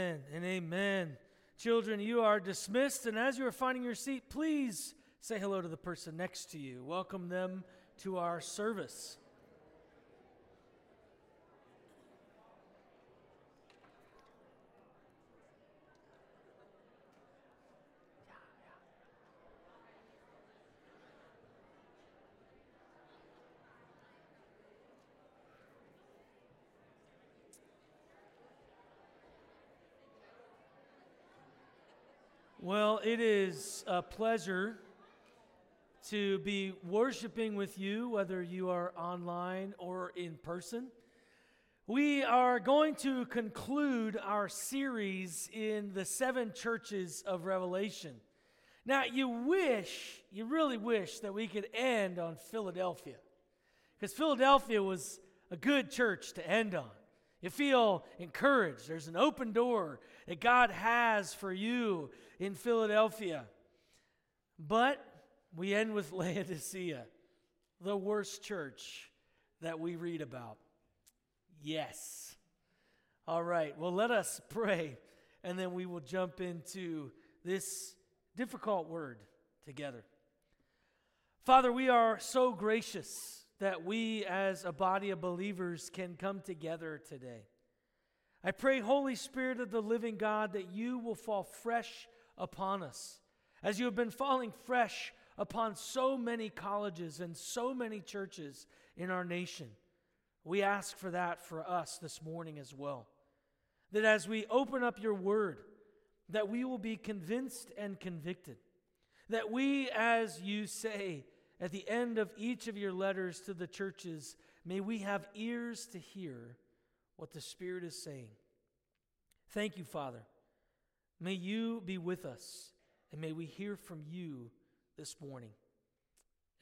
Amen and amen. Children, you are dismissed, and as you are finding your seat, please say hello to the person next to you. Welcome them to our service. Well, it is a pleasure to be worshiping with you, whether you are online or in person. We are going to conclude our series in the seven churches of Revelation. Now, you wish, you really wish that we could end on Philadelphia, because Philadelphia was a good church to end on. You feel encouraged. There's an open door that God has for you in Philadelphia. But we end with Laodicea, the worst church that we read about. Yes. All right, well, let us pray, and then we will jump into this difficult word together. Father, we are so gracious that we as a body of believers can come together today. I pray, Holy Spirit of the living God, that you will fall fresh upon us as you have been falling fresh upon so many colleges and so many churches in our nation. We ask for that for us this morning as well. That as we open up your word, that we will be convinced and convicted. That we, as you say at the end of each of your letters to the churches, may we have ears to hear what the Spirit is saying. Thank you, Father. May you be with us, and may we hear from you this morning.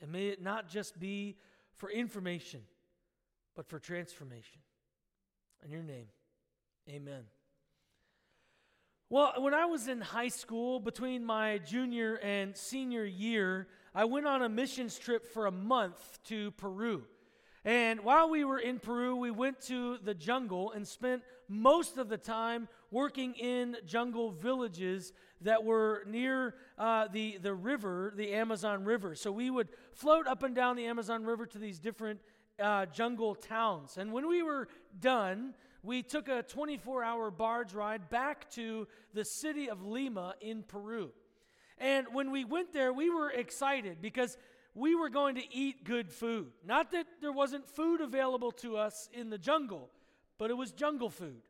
And may it not just be for information, but for transformation. In your name, amen. Well, when I was in high school, between my junior and senior year, I went on a missions trip for a month to Peru. And while we were in Peru, we went to the jungle and spent most of the time working in jungle villages that were near uh, the, the river, the Amazon River. So we would float up and down the Amazon River to these different uh, jungle towns. And when we were done, we took a 24 hour barge ride back to the city of Lima in Peru. And when we went there, we were excited because we were going to eat good food. Not that there wasn't food available to us in the jungle, but it was jungle food.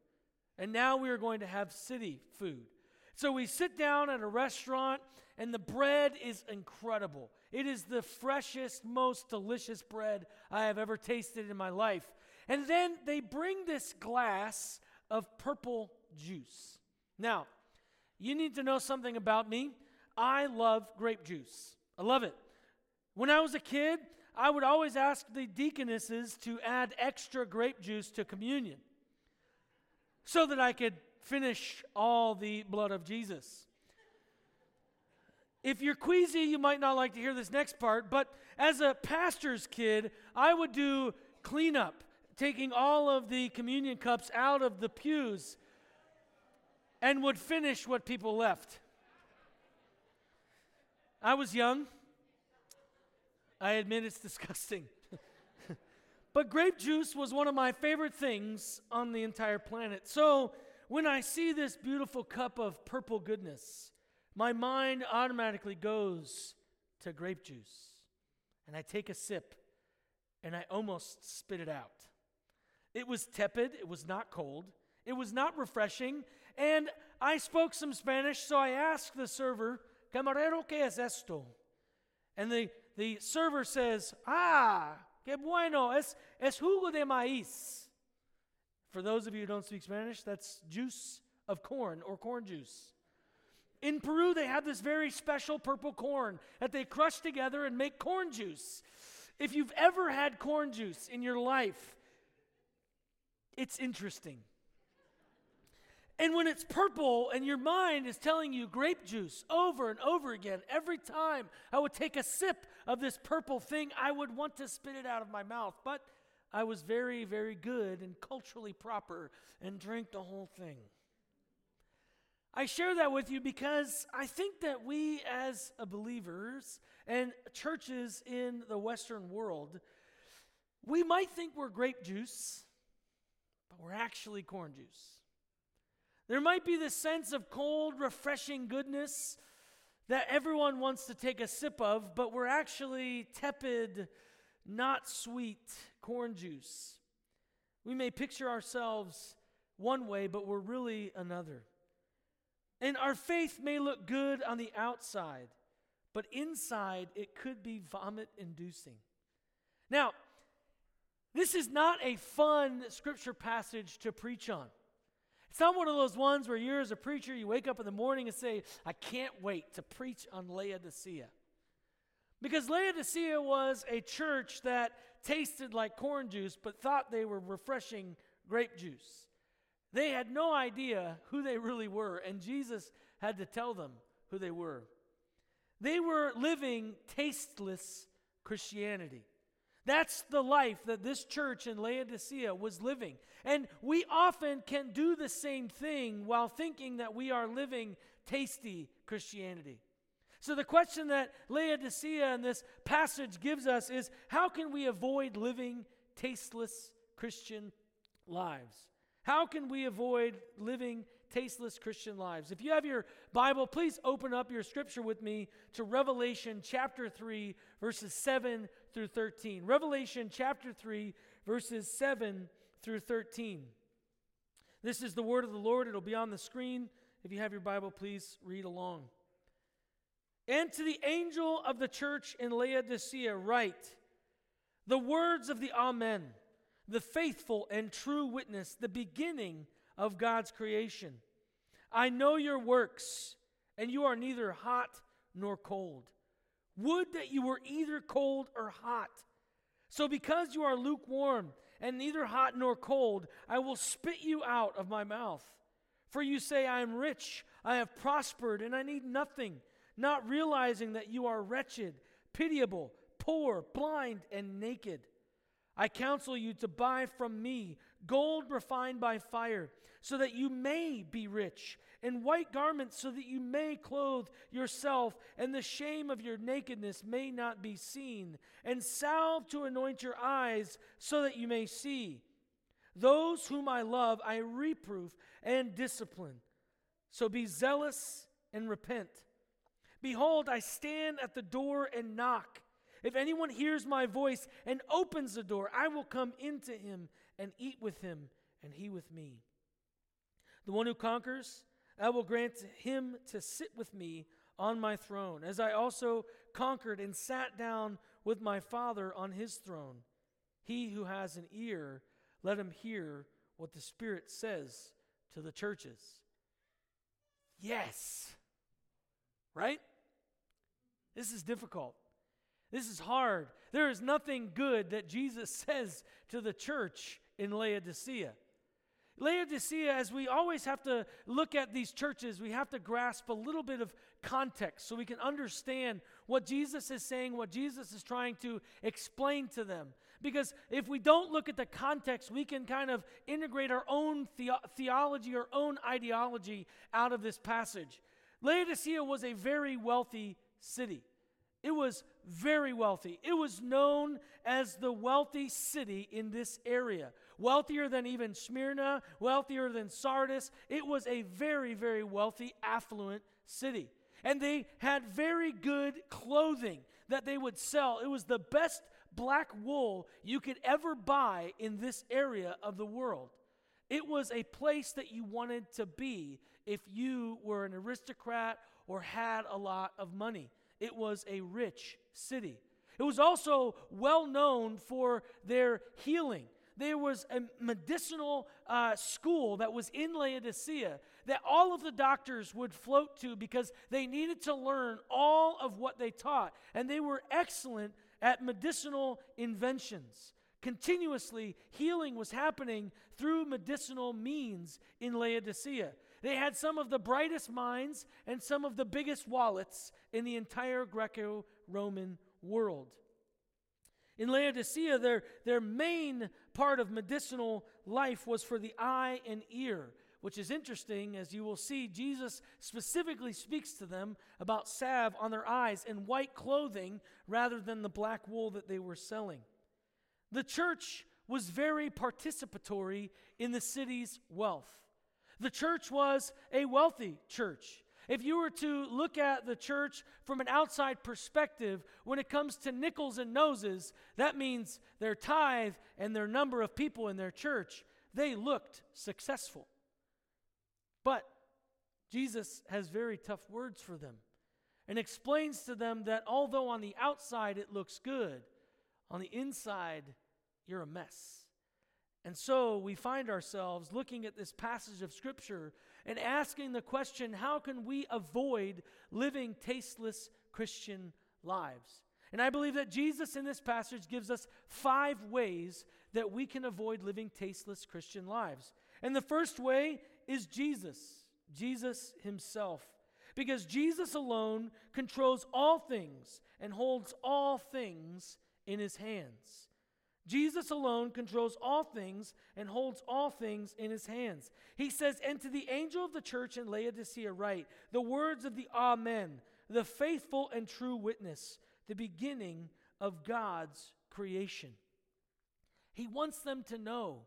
And now we are going to have city food. So we sit down at a restaurant, and the bread is incredible. It is the freshest, most delicious bread I have ever tasted in my life. And then they bring this glass of purple juice. Now, you need to know something about me. I love grape juice, I love it. When I was a kid, I would always ask the deaconesses to add extra grape juice to communion so that I could finish all the blood of Jesus. If you're queasy, you might not like to hear this next part, but as a pastor's kid, I would do cleanup, taking all of the communion cups out of the pews and would finish what people left. I was young. I admit it's disgusting. but grape juice was one of my favorite things on the entire planet. So when I see this beautiful cup of purple goodness, my mind automatically goes to grape juice. And I take a sip and I almost spit it out. It was tepid, it was not cold, it was not refreshing, and I spoke some Spanish, so I asked the server, Camarero, ¿qué es esto? And the the server says, Ah, que bueno, es, es jugo de maíz. For those of you who don't speak Spanish, that's juice of corn or corn juice. In Peru, they have this very special purple corn that they crush together and make corn juice. If you've ever had corn juice in your life, it's interesting. And when it's purple and your mind is telling you grape juice over and over again, every time I would take a sip of this purple thing, I would want to spit it out of my mouth. But I was very, very good and culturally proper and drank the whole thing. I share that with you because I think that we, as believers and churches in the Western world, we might think we're grape juice, but we're actually corn juice. There might be this sense of cold, refreshing goodness that everyone wants to take a sip of, but we're actually tepid, not sweet corn juice. We may picture ourselves one way, but we're really another. And our faith may look good on the outside, but inside it could be vomit inducing. Now, this is not a fun scripture passage to preach on. It's not one of those ones where you're as a preacher, you wake up in the morning and say, I can't wait to preach on Laodicea. Because Laodicea was a church that tasted like corn juice but thought they were refreshing grape juice. They had no idea who they really were, and Jesus had to tell them who they were. They were living tasteless Christianity. That's the life that this church in Laodicea was living. And we often can do the same thing while thinking that we are living tasty Christianity. So, the question that Laodicea in this passage gives us is how can we avoid living tasteless Christian lives? How can we avoid living tasteless Christian lives? If you have your Bible, please open up your scripture with me to Revelation chapter 3, verses 7 through 13. Revelation chapter 3, verses 7 through 13. This is the word of the Lord. It'll be on the screen. If you have your Bible, please read along. And to the angel of the church in Laodicea, write the words of the Amen, the faithful and true witness, the beginning of God's creation. I know your works, and you are neither hot nor cold. Would that you were either cold or hot. So, because you are lukewarm and neither hot nor cold, I will spit you out of my mouth. For you say, I am rich, I have prospered, and I need nothing, not realizing that you are wretched, pitiable, poor, blind, and naked. I counsel you to buy from me gold refined by fire, so that you may be rich and white garments so that you may clothe yourself, and the shame of your nakedness may not be seen, and salve to anoint your eyes so that you may see. Those whom I love, I reproof and discipline. So be zealous and repent. Behold, I stand at the door and knock. If anyone hears my voice and opens the door, I will come into him and eat with him, and he with me. The one who conquers, I will grant him to sit with me on my throne, as I also conquered and sat down with my Father on his throne. He who has an ear, let him hear what the Spirit says to the churches. Yes. Right? This is difficult. This is hard. There is nothing good that Jesus says to the church in Laodicea. Laodicea, as we always have to look at these churches, we have to grasp a little bit of context so we can understand what Jesus is saying, what Jesus is trying to explain to them. Because if we don't look at the context, we can kind of integrate our own the- theology, our own ideology out of this passage. Laodicea was a very wealthy city. It was very wealthy. It was known as the wealthy city in this area wealthier than even Smyrna, wealthier than Sardis. It was a very, very wealthy, affluent city. And they had very good clothing that they would sell. It was the best black wool you could ever buy in this area of the world. It was a place that you wanted to be if you were an aristocrat or had a lot of money. It was a rich city. It was also well known for their healing there was a medicinal uh, school that was in Laodicea that all of the doctors would float to because they needed to learn all of what they taught. And they were excellent at medicinal inventions. Continuously, healing was happening through medicinal means in Laodicea. They had some of the brightest minds and some of the biggest wallets in the entire Greco Roman world. In Laodicea, their, their main part of medicinal life was for the eye and ear, which is interesting as you will see Jesus specifically speaks to them about salve on their eyes and white clothing rather than the black wool that they were selling. The church was very participatory in the city's wealth. The church was a wealthy church. If you were to look at the church from an outside perspective, when it comes to nickels and noses, that means their tithe and their number of people in their church, they looked successful. But Jesus has very tough words for them and explains to them that although on the outside it looks good, on the inside you're a mess. And so we find ourselves looking at this passage of Scripture and asking the question how can we avoid living tasteless Christian lives? And I believe that Jesus in this passage gives us five ways that we can avoid living tasteless Christian lives. And the first way is Jesus, Jesus Himself. Because Jesus alone controls all things and holds all things in His hands. Jesus alone controls all things and holds all things in his hands. He says, And to the angel of the church in Laodicea, write the words of the Amen, the faithful and true witness, the beginning of God's creation. He wants them to know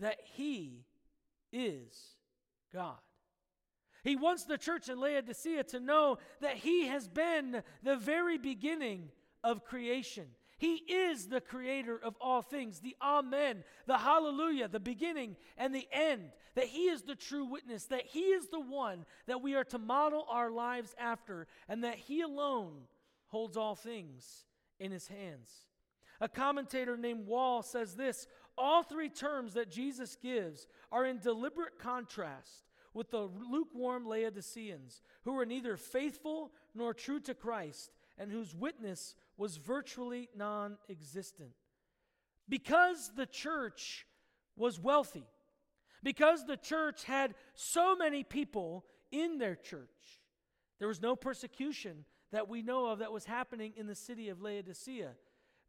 that He is God. He wants the church in Laodicea to know that He has been the very beginning of creation. He is the creator of all things, the Amen, the Hallelujah, the beginning and the end. That He is the true witness, that He is the one that we are to model our lives after, and that He alone holds all things in His hands. A commentator named Wall says this all three terms that Jesus gives are in deliberate contrast with the lukewarm Laodiceans, who were neither faithful nor true to Christ, and whose witness was virtually non existent. Because the church was wealthy, because the church had so many people in their church, there was no persecution that we know of that was happening in the city of Laodicea.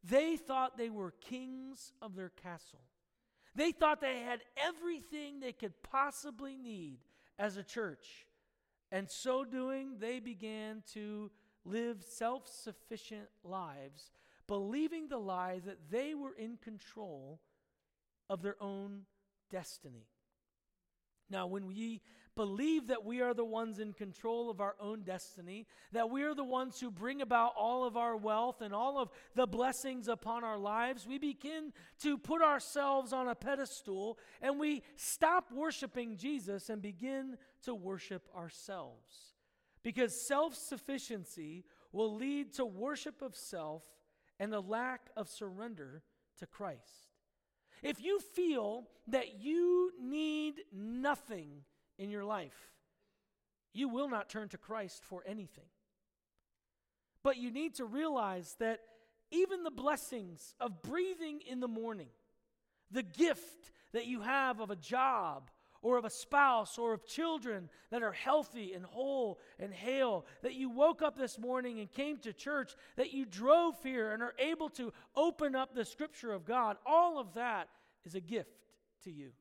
They thought they were kings of their castle. They thought they had everything they could possibly need as a church. And so doing, they began to live self sufficient lives, believing the lie that they were in control of their own destiny. Now, when we believe that we are the ones in control of our own destiny, that we are the ones who bring about all of our wealth and all of the blessings upon our lives, we begin to put ourselves on a pedestal and we stop worshiping Jesus and begin to worship ourselves. Because self sufficiency will lead to worship of self and a lack of surrender to Christ. If you feel that you need nothing in your life, you will not turn to Christ for anything. But you need to realize that even the blessings of breathing in the morning, the gift that you have of a job or of a spouse or of children that are healthy and whole and hale, that you woke up this morning and came to church, that you drove here and are able to open up the scripture of God, all of that is a gift to you.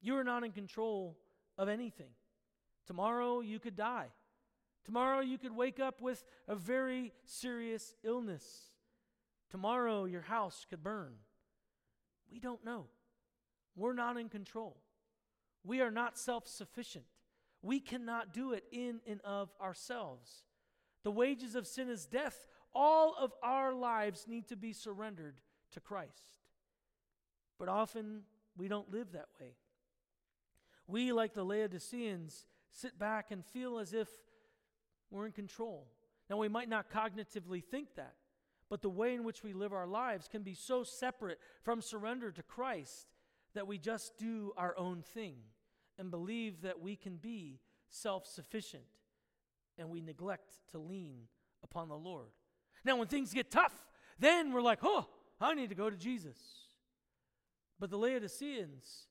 You are not in control of anything. Tomorrow you could die. Tomorrow you could wake up with a very serious illness. Tomorrow your house could burn. We don't know. We're not in control. We are not self sufficient. We cannot do it in and of ourselves. The wages of sin is death. All of our lives need to be surrendered to Christ. But often we don't live that way. We, like the Laodiceans, sit back and feel as if we're in control. Now, we might not cognitively think that, but the way in which we live our lives can be so separate from surrender to Christ that we just do our own thing and believe that we can be self sufficient and we neglect to lean upon the Lord. Now, when things get tough, then we're like, oh, I need to go to Jesus. But the Laodiceans,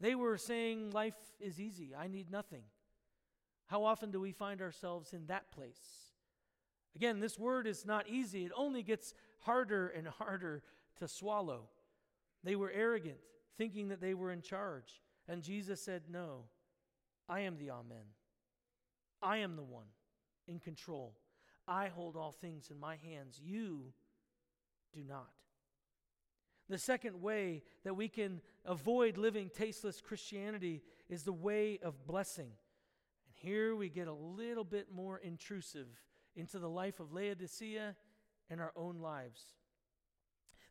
they were saying, life is easy, I need nothing. How often do we find ourselves in that place? Again, this word is not easy. It only gets harder and harder to swallow. They were arrogant thinking that they were in charge. And Jesus said, No, I am the Amen. I am the one in control. I hold all things in my hands. You do not. The second way that we can avoid living tasteless Christianity is the way of blessing. And here we get a little bit more intrusive into the life of Laodicea and our own lives.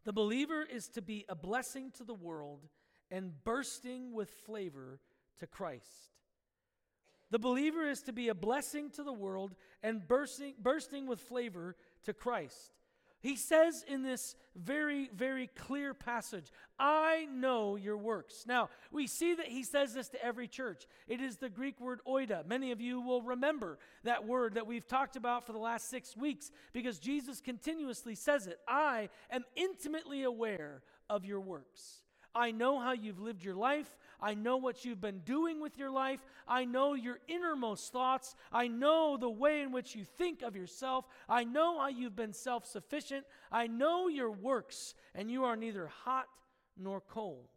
The believer is to be a blessing to the world and bursting with flavor to Christ. The believer is to be a blessing to the world and bursting, bursting with flavor to Christ. He says in this very, very clear passage, I know your works. Now, we see that he says this to every church. It is the Greek word oida. Many of you will remember that word that we've talked about for the last six weeks because Jesus continuously says it. I am intimately aware of your works. I know how you've lived your life. I know what you've been doing with your life. I know your innermost thoughts. I know the way in which you think of yourself. I know how you've been self sufficient. I know your works, and you are neither hot nor cold.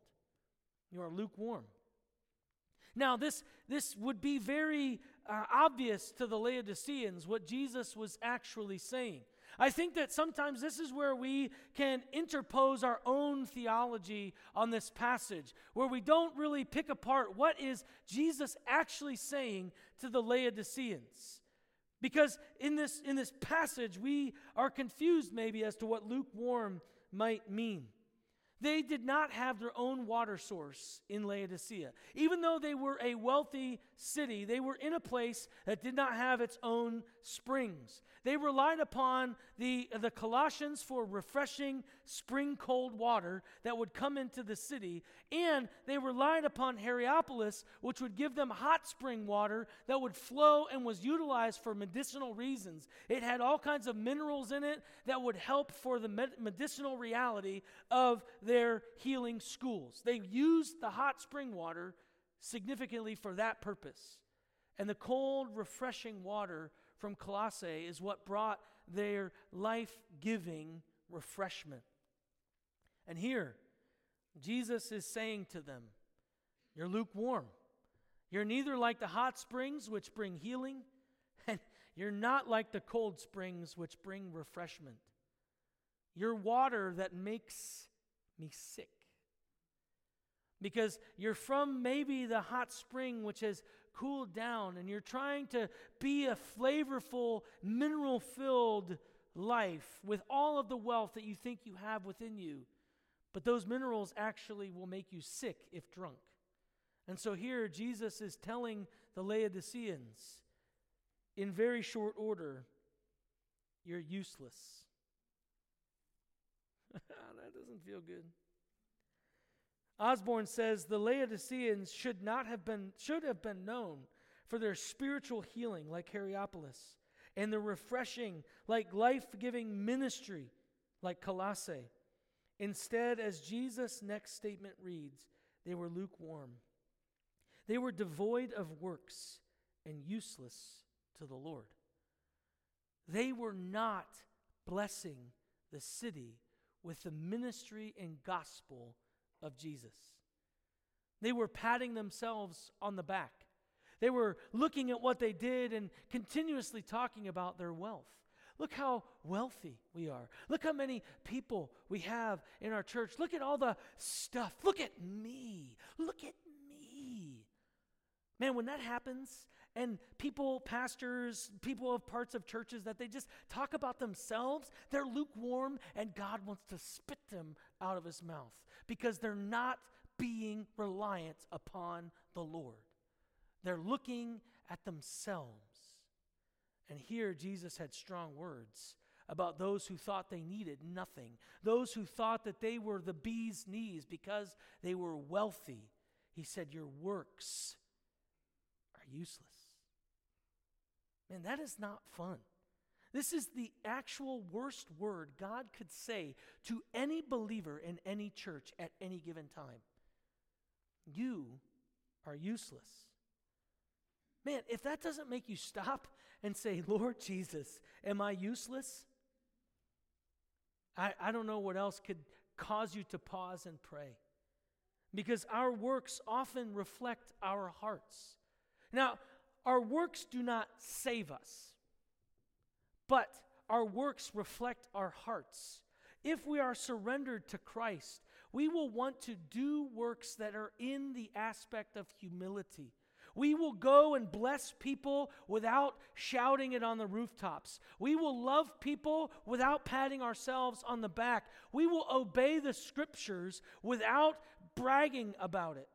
You are lukewarm. Now, this, this would be very uh, obvious to the Laodiceans what Jesus was actually saying. I think that sometimes this is where we can interpose our own theology on this passage, where we don't really pick apart what is Jesus actually saying to the Laodiceans. Because in this, in this passage, we are confused maybe as to what lukewarm might mean. They did not have their own water source in Laodicea. Even though they were a wealthy city, they were in a place that did not have its own springs. They relied upon the, the Colossians for refreshing spring cold water that would come into the city, and they relied upon Hierapolis, which would give them hot spring water that would flow and was utilized for medicinal reasons. It had all kinds of minerals in it that would help for the medicinal reality of their healing schools. They used the hot spring water significantly for that purpose. And the cold, refreshing water from Colossae is what brought their life giving refreshment. And here, Jesus is saying to them, You're lukewarm. You're neither like the hot springs, which bring healing, and you're not like the cold springs, which bring refreshment. You're water that makes me sick. Because you're from maybe the hot spring, which has cooled down, and you're trying to be a flavorful, mineral filled life with all of the wealth that you think you have within you. But those minerals actually will make you sick if drunk. And so here, Jesus is telling the Laodiceans in very short order, you're useless. Doesn't feel good. Osborne says the Laodiceans should not have been should have been known for their spiritual healing like Hierapolis and their refreshing like life-giving ministry like Colossae. Instead, as Jesus' next statement reads, they were lukewarm. They were devoid of works and useless to the Lord. They were not blessing the city with the ministry and gospel of Jesus. They were patting themselves on the back. They were looking at what they did and continuously talking about their wealth. Look how wealthy we are. Look how many people we have in our church. Look at all the stuff. Look at me. Look at. Man, when that happens, and people, pastors, people of parts of churches that they just talk about themselves, they're lukewarm, and God wants to spit them out of his mouth because they're not being reliant upon the Lord. They're looking at themselves. And here Jesus had strong words about those who thought they needed nothing, those who thought that they were the bee's knees because they were wealthy. He said, Your works useless. Man, that is not fun. This is the actual worst word God could say to any believer in any church at any given time. You are useless. Man, if that doesn't make you stop and say, Lord Jesus, am I useless? I, I don't know what else could cause you to pause and pray. because our works often reflect our hearts. Now, our works do not save us, but our works reflect our hearts. If we are surrendered to Christ, we will want to do works that are in the aspect of humility. We will go and bless people without shouting it on the rooftops. We will love people without patting ourselves on the back. We will obey the scriptures without bragging about it.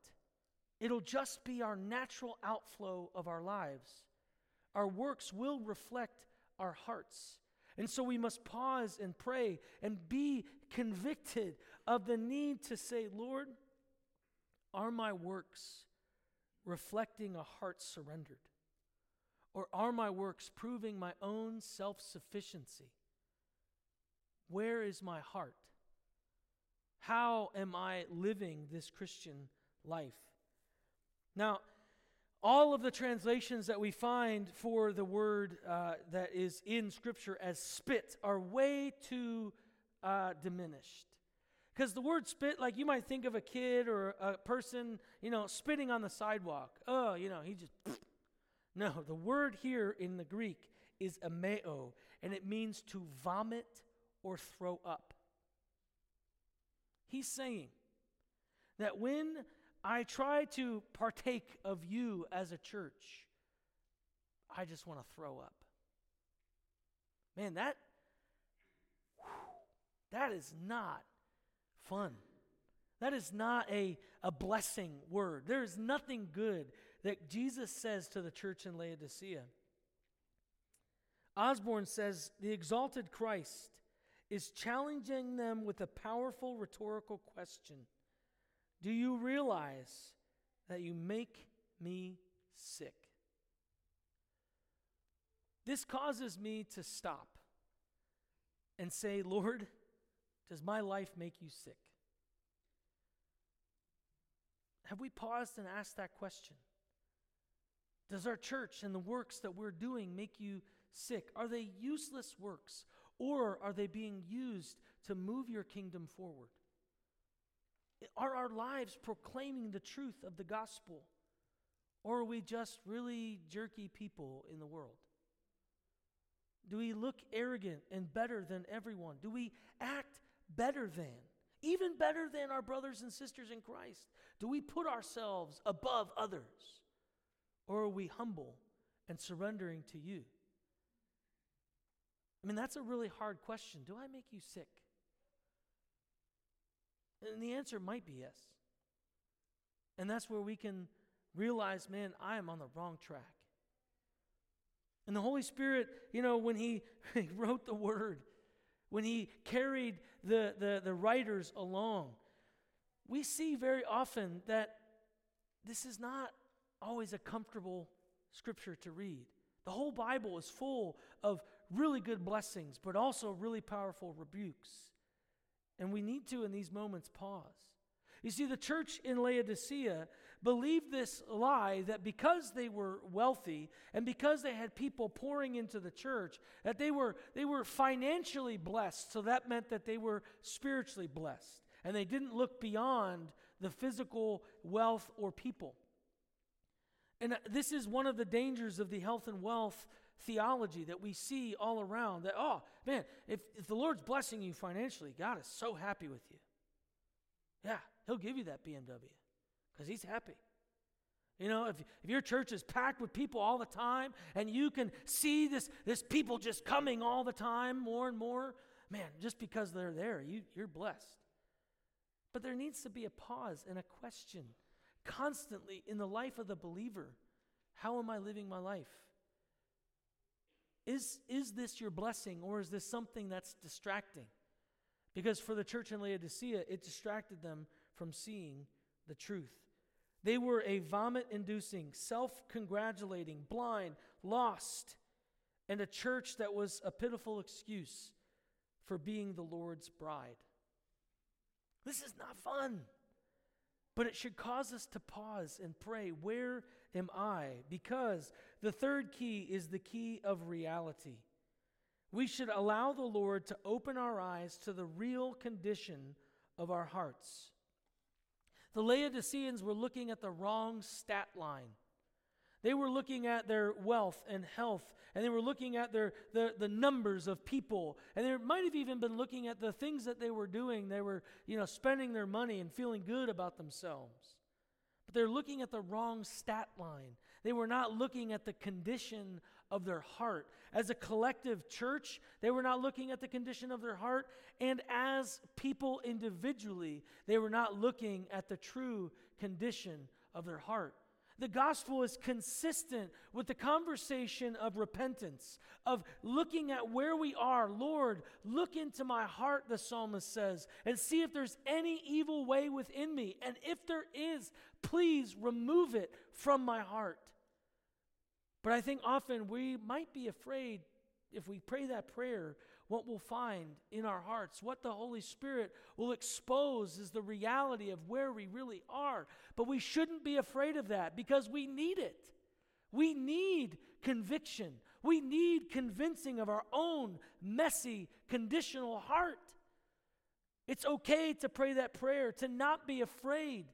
It'll just be our natural outflow of our lives. Our works will reflect our hearts. And so we must pause and pray and be convicted of the need to say, Lord, are my works reflecting a heart surrendered? Or are my works proving my own self sufficiency? Where is my heart? How am I living this Christian life? Now, all of the translations that we find for the word uh, that is in Scripture as spit are way too uh, diminished. Because the word spit, like you might think of a kid or a person, you know, spitting on the sidewalk. Oh, you know, he just. No, the word here in the Greek is ameo, and it means to vomit or throw up. He's saying that when I try to partake of you as a church, I just want to throw up. Man, that that is not fun. That is not a, a blessing word. There is nothing good that Jesus says to the church in Laodicea. Osborne says the exalted Christ is challenging them with a powerful rhetorical question Do you realize that you make me sick? This causes me to stop and say, Lord, does my life make you sick? Have we paused and asked that question? Does our church and the works that we're doing make you sick? Are they useless works or are they being used to move your kingdom forward? Are our lives proclaiming the truth of the gospel? Or are we just really jerky people in the world? Do we look arrogant and better than everyone? Do we act better than, even better than our brothers and sisters in Christ? Do we put ourselves above others? Or are we humble and surrendering to you? I mean, that's a really hard question. Do I make you sick? And the answer might be yes. And that's where we can realize, man, I am on the wrong track. And the Holy Spirit, you know, when He, he wrote the Word, when He carried the, the, the writers along, we see very often that this is not always a comfortable scripture to read. The whole Bible is full of really good blessings, but also really powerful rebukes. And we need to, in these moments, pause. You see, the church in Laodicea believed this lie that because they were wealthy and because they had people pouring into the church, that they were, they were financially blessed. So that meant that they were spiritually blessed. And they didn't look beyond the physical wealth or people. And this is one of the dangers of the health and wealth theology that we see all around that, oh, man, if, if the Lord's blessing you financially, God is so happy with you. Yeah, He'll give you that BMW because He's happy. You know, if, if your church is packed with people all the time and you can see this, this people just coming all the time more and more, man, just because they're there, you, you're blessed. But there needs to be a pause and a question constantly in the life of the believer. How am I living my life? Is, is this your blessing or is this something that's distracting? Because for the church in Laodicea, it distracted them from seeing the truth. They were a vomit inducing, self congratulating, blind, lost, and a church that was a pitiful excuse for being the Lord's bride. This is not fun. But it should cause us to pause and pray, Where am I? Because the third key is the key of reality. We should allow the Lord to open our eyes to the real condition of our hearts. The Laodiceans were looking at the wrong stat line. They were looking at their wealth and health, and they were looking at their, the, the numbers of people, and they might have even been looking at the things that they were doing. They were, you know, spending their money and feeling good about themselves. They're looking at the wrong stat line. They were not looking at the condition of their heart. As a collective church, they were not looking at the condition of their heart. And as people individually, they were not looking at the true condition of their heart. The gospel is consistent with the conversation of repentance, of looking at where we are. Lord, look into my heart, the psalmist says, and see if there's any evil way within me. And if there is, please remove it from my heart. But I think often we might be afraid if we pray that prayer, what we'll find in our hearts, what the Holy Spirit will expose is the reality of where we really are. But we shouldn't be afraid of that because we need it. We need conviction. We need convincing of our own messy, conditional heart. It's okay to pray that prayer, to not be afraid,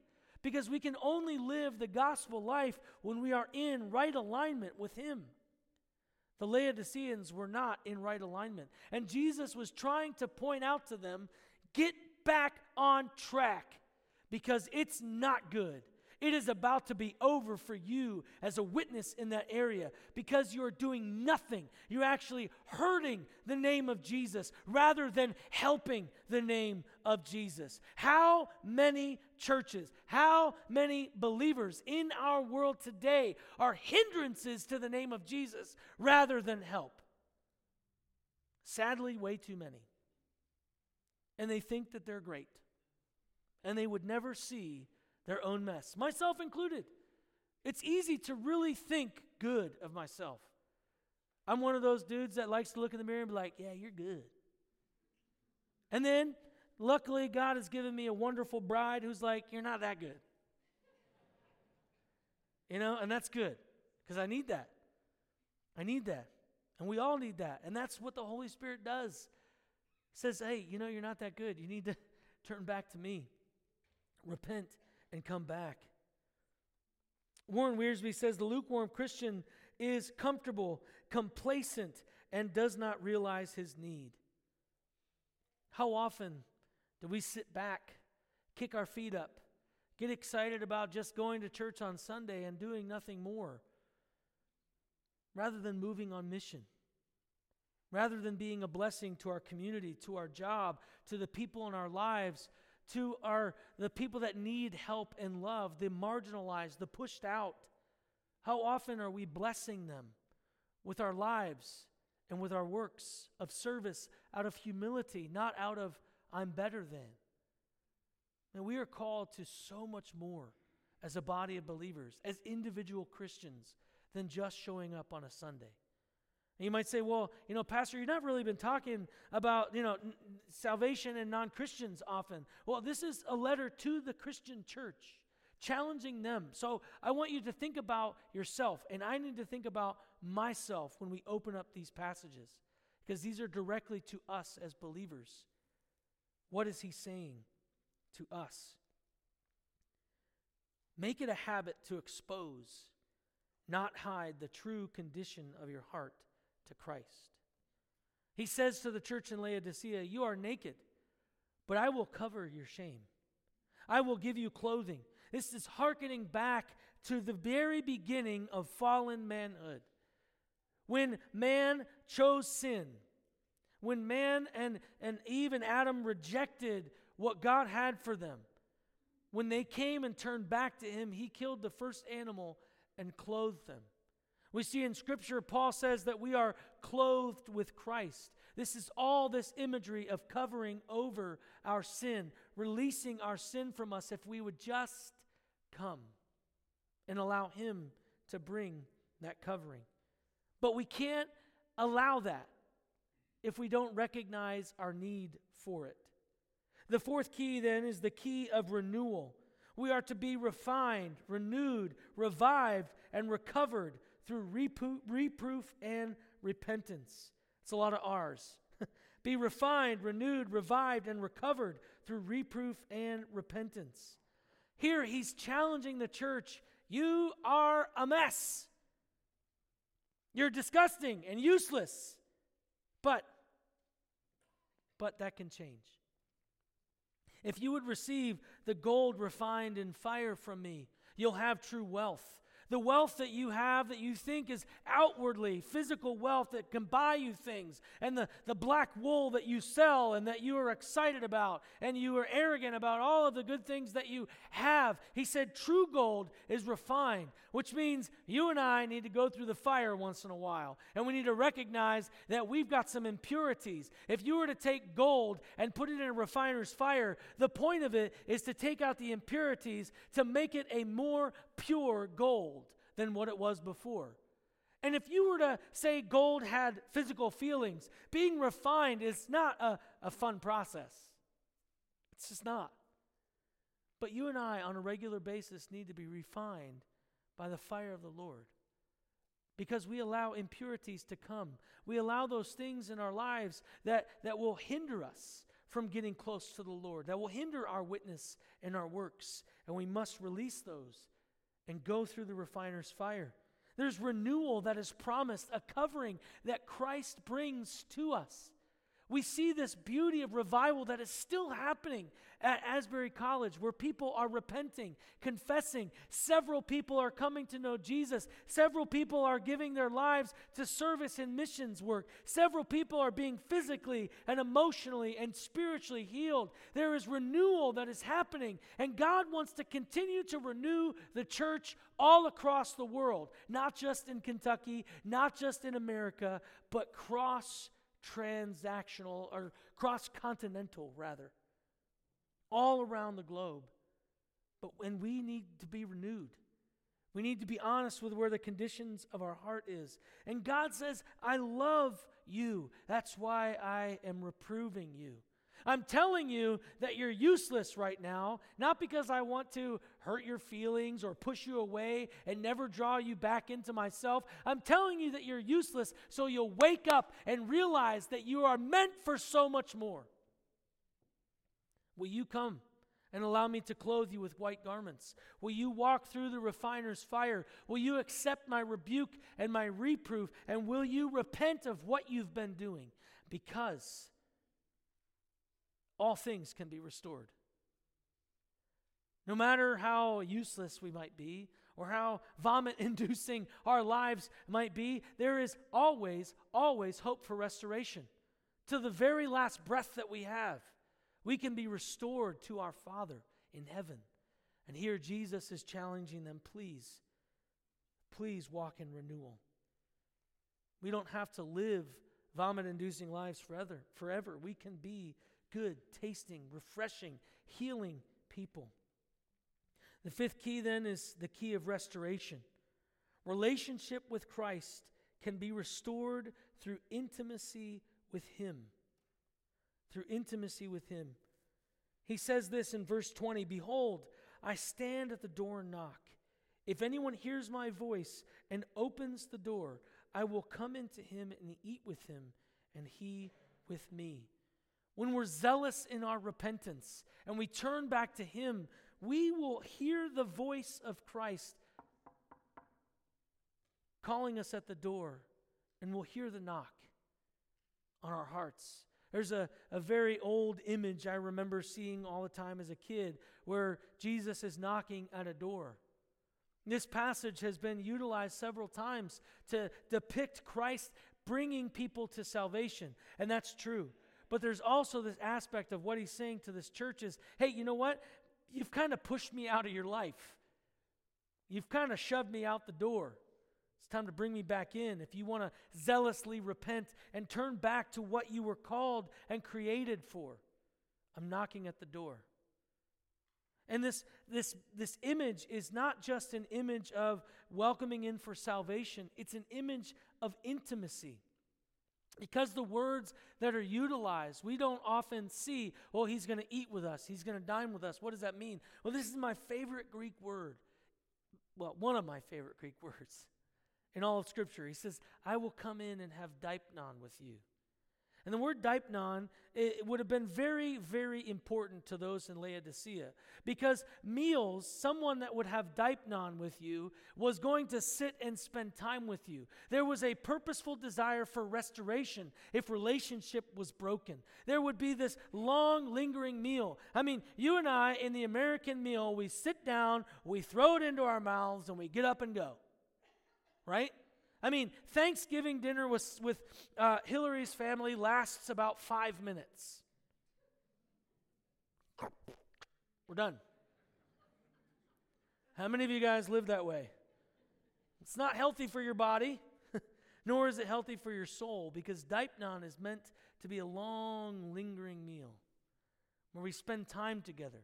because we can only live the gospel life when we are in right alignment with Him. The Laodiceans were not in right alignment. And Jesus was trying to point out to them get back on track because it's not good. It is about to be over for you as a witness in that area because you're doing nothing. You're actually hurting the name of Jesus rather than helping the name of Jesus. How many churches, how many believers in our world today are hindrances to the name of Jesus rather than help? Sadly, way too many. And they think that they're great. And they would never see their own mess, myself included. It's easy to really think good of myself. I'm one of those dudes that likes to look in the mirror and be like, yeah, you're good. And then, luckily, God has given me a wonderful bride who's like, you're not that good. You know, and that's good because I need that. I need that. And we all need that. And that's what the Holy Spirit does. He says, hey, you know, you're not that good. You need to turn back to me. Repent and come back. Warren Wiersbe says the lukewarm Christian is comfortable, complacent, and does not realize his need. How often do we sit back, kick our feet up, get excited about just going to church on Sunday and doing nothing more, rather than moving on mission? Rather than being a blessing to our community, to our job, to the people in our lives, to our the people that need help and love, the marginalized, the pushed out. How often are we blessing them with our lives and with our works of service out of humility, not out of I'm better than? And we are called to so much more as a body of believers, as individual Christians, than just showing up on a Sunday. And you might say, well, you know, Pastor, you've not really been talking about, you know, n- salvation and non Christians often. Well, this is a letter to the Christian church, challenging them. So I want you to think about yourself, and I need to think about myself when we open up these passages, because these are directly to us as believers. What is he saying to us? Make it a habit to expose, not hide the true condition of your heart to Christ. He says to the church in Laodicea, You are naked, but I will cover your shame. I will give you clothing. This is hearkening back to the very beginning of fallen manhood. When man chose sin, when man and, and Eve and Adam rejected what God had for them, when they came and turned back to him, he killed the first animal and clothed them. We see in Scripture, Paul says that we are clothed with Christ. This is all this imagery of covering over our sin, releasing our sin from us if we would just come and allow Him to bring that covering. But we can't allow that if we don't recognize our need for it. The fourth key then is the key of renewal. We are to be refined, renewed, revived, and recovered through reproof and repentance. It's a lot of R's. Be refined, renewed, revived, and recovered through reproof and repentance. Here, he's challenging the church you are a mess. You're disgusting and useless. But, but that can change. If you would receive the gold refined in fire from me, you'll have true wealth. The wealth that you have that you think is outwardly physical wealth that can buy you things, and the, the black wool that you sell and that you are excited about, and you are arrogant about all of the good things that you have. He said, True gold is refined, which means you and I need to go through the fire once in a while, and we need to recognize that we've got some impurities. If you were to take gold and put it in a refiner's fire, the point of it is to take out the impurities to make it a more pure gold than what it was before. And if you were to say gold had physical feelings, being refined is not a, a fun process. It's just not. But you and I, on a regular basis, need to be refined by the fire of the Lord because we allow impurities to come. We allow those things in our lives that, that will hinder us from getting close to the Lord, that will hinder our witness and our works. And we must release those and go through the refiner's fire. There's renewal that is promised, a covering that Christ brings to us. We see this beauty of revival that is still happening at Asbury College, where people are repenting, confessing. Several people are coming to know Jesus. Several people are giving their lives to service and missions work. Several people are being physically and emotionally and spiritually healed. There is renewal that is happening, and God wants to continue to renew the church all across the world, not just in Kentucky, not just in America, but cross transactional or cross continental, rather all around the globe. But when we need to be renewed, we need to be honest with where the conditions of our heart is. And God says, I love you. That's why I am reproving you. I'm telling you that you're useless right now, not because I want to hurt your feelings or push you away and never draw you back into myself. I'm telling you that you're useless so you'll wake up and realize that you are meant for so much more. Will you come and allow me to clothe you with white garments? Will you walk through the refiner's fire? Will you accept my rebuke and my reproof? And will you repent of what you've been doing? Because all things can be restored. No matter how useless we might be, or how vomit inducing our lives might be, there is always, always hope for restoration. To the very last breath that we have. We can be restored to our Father in heaven. And here Jesus is challenging them please, please walk in renewal. We don't have to live vomit inducing lives forever, forever. We can be good, tasting, refreshing, healing people. The fifth key then is the key of restoration. Relationship with Christ can be restored through intimacy with Him through intimacy with Him. He says this in verse 20 Behold, I stand at the door and knock. If anyone hears my voice and opens the door, I will come into him and eat with him, and he with me. When we're zealous in our repentance and we turn back to Him, we will hear the voice of Christ calling us at the door, and we'll hear the knock on our hearts. There's a, a very old image I remember seeing all the time as a kid where Jesus is knocking at a door. This passage has been utilized several times to depict Christ bringing people to salvation, and that's true. But there's also this aspect of what he's saying to this church is hey, you know what? You've kind of pushed me out of your life. You've kind of shoved me out the door It's time to bring me back in. If you want to zealously repent and turn back to what you were called and created for, I'm knocking at the door. And this, this, this image is not just an image of welcoming in for salvation, it's an image of intimacy. Because the words that are utilized, we don't often see, well, he's going to eat with us, he's going to dine with us. What does that mean? Well, this is my favorite Greek word. Well, one of my favorite Greek words in all of Scripture. He says, I will come in and have deipnon with you. And the word deipnon it would have been very, very important to those in Laodicea because meals, someone that would have deipnon with you was going to sit and spend time with you. There was a purposeful desire for restoration if relationship was broken. There would be this long, lingering meal. I mean, you and I in the American meal, we sit down, we throw it into our mouths, and we get up and go. Right? I mean, Thanksgiving dinner with, with uh, Hillary's family lasts about five minutes. We're done. How many of you guys live that way? It's not healthy for your body, nor is it healthy for your soul, because Deipnon is meant to be a long, lingering meal where we spend time together,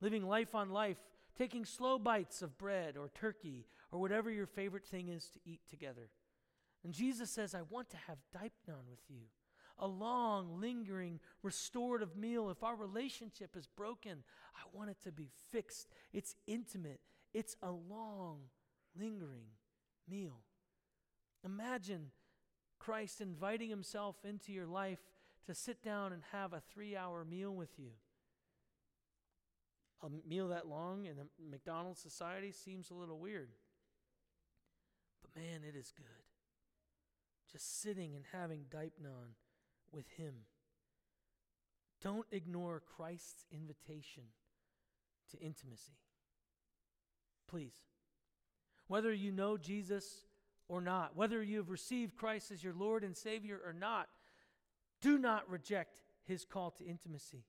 living life on life, taking slow bites of bread or turkey or whatever your favorite thing is to eat together. And Jesus says, I want to have deipnon with you. A long, lingering, restorative meal. If our relationship is broken, I want it to be fixed. It's intimate. It's a long, lingering meal. Imagine Christ inviting himself into your life to sit down and have a three hour meal with you. A meal that long in a McDonald's society seems a little weird man, it is good. Just sitting and having Deipnon with Him. Don't ignore Christ's invitation to intimacy. Please. Whether you know Jesus or not, whether you have received Christ as your Lord and Savior or not, do not reject His call to intimacy.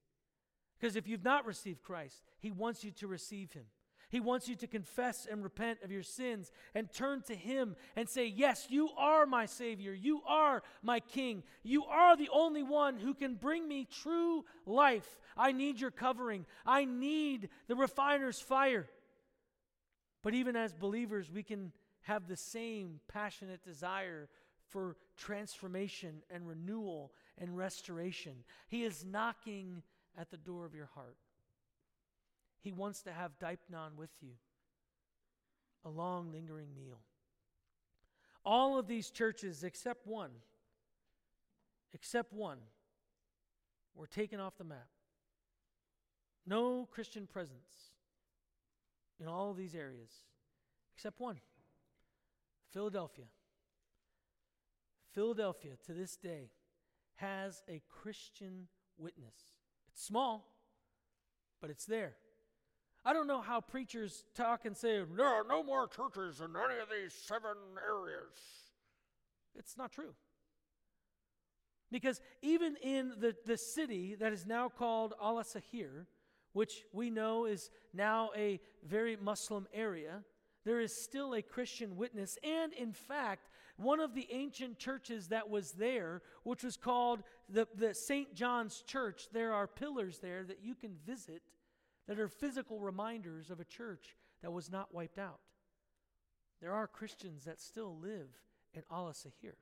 Because if you've not received Christ, He wants you to receive Him. He wants you to confess and repent of your sins and turn to Him and say, Yes, you are my Savior. You are my King. You are the only one who can bring me true life. I need your covering. I need the refiner's fire. But even as believers, we can have the same passionate desire for transformation and renewal and restoration. He is knocking at the door of your heart. He wants to have Deipnon with you, a long, lingering meal. All of these churches, except one, except one, were taken off the map. No Christian presence in all of these areas, except one Philadelphia. Philadelphia, to this day, has a Christian witness. It's small, but it's there. I don't know how preachers talk and say, there are no more churches in any of these seven areas. It's not true. Because even in the, the city that is now called Alaşehir, which we know is now a very Muslim area, there is still a Christian witness. And in fact, one of the ancient churches that was there, which was called the, the St. John's Church, there are pillars there that you can visit that are physical reminders of a church that was not wiped out. There are Christians that still live in Alaşehir.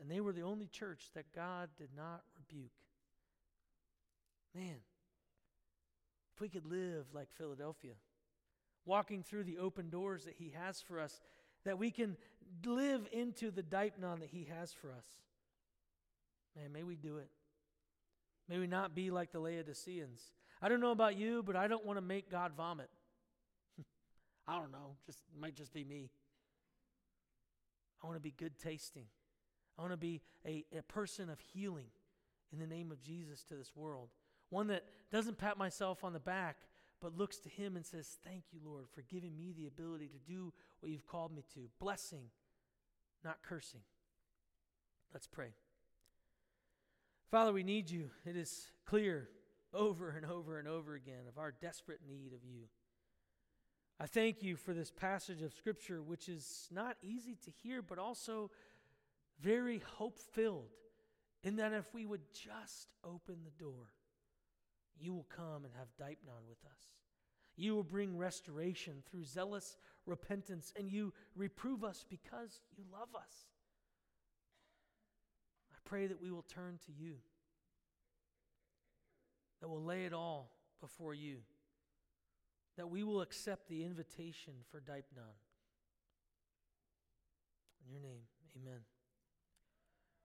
And they were the only church that God did not rebuke. Man, if we could live like Philadelphia, walking through the open doors that He has for us, that we can live into the deipnon that He has for us. Man, may we do it. May we not be like the Laodiceans. I don't know about you, but I don't want to make God vomit. I don't know. Just might just be me. I want to be good tasting. I want to be a, a person of healing in the name of Jesus to this world. One that doesn't pat myself on the back, but looks to Him and says, Thank you, Lord, for giving me the ability to do what you've called me to. Blessing, not cursing. Let's pray. Father, we need you. It is clear over and over and over again of our desperate need of you. I thank you for this passage of Scripture, which is not easy to hear, but also very hope filled, in that if we would just open the door, you will come and have Deipnon with us. You will bring restoration through zealous repentance, and you reprove us because you love us pray that we will turn to you, that we'll lay it all before you, that we will accept the invitation for Deipnon. In your name, amen.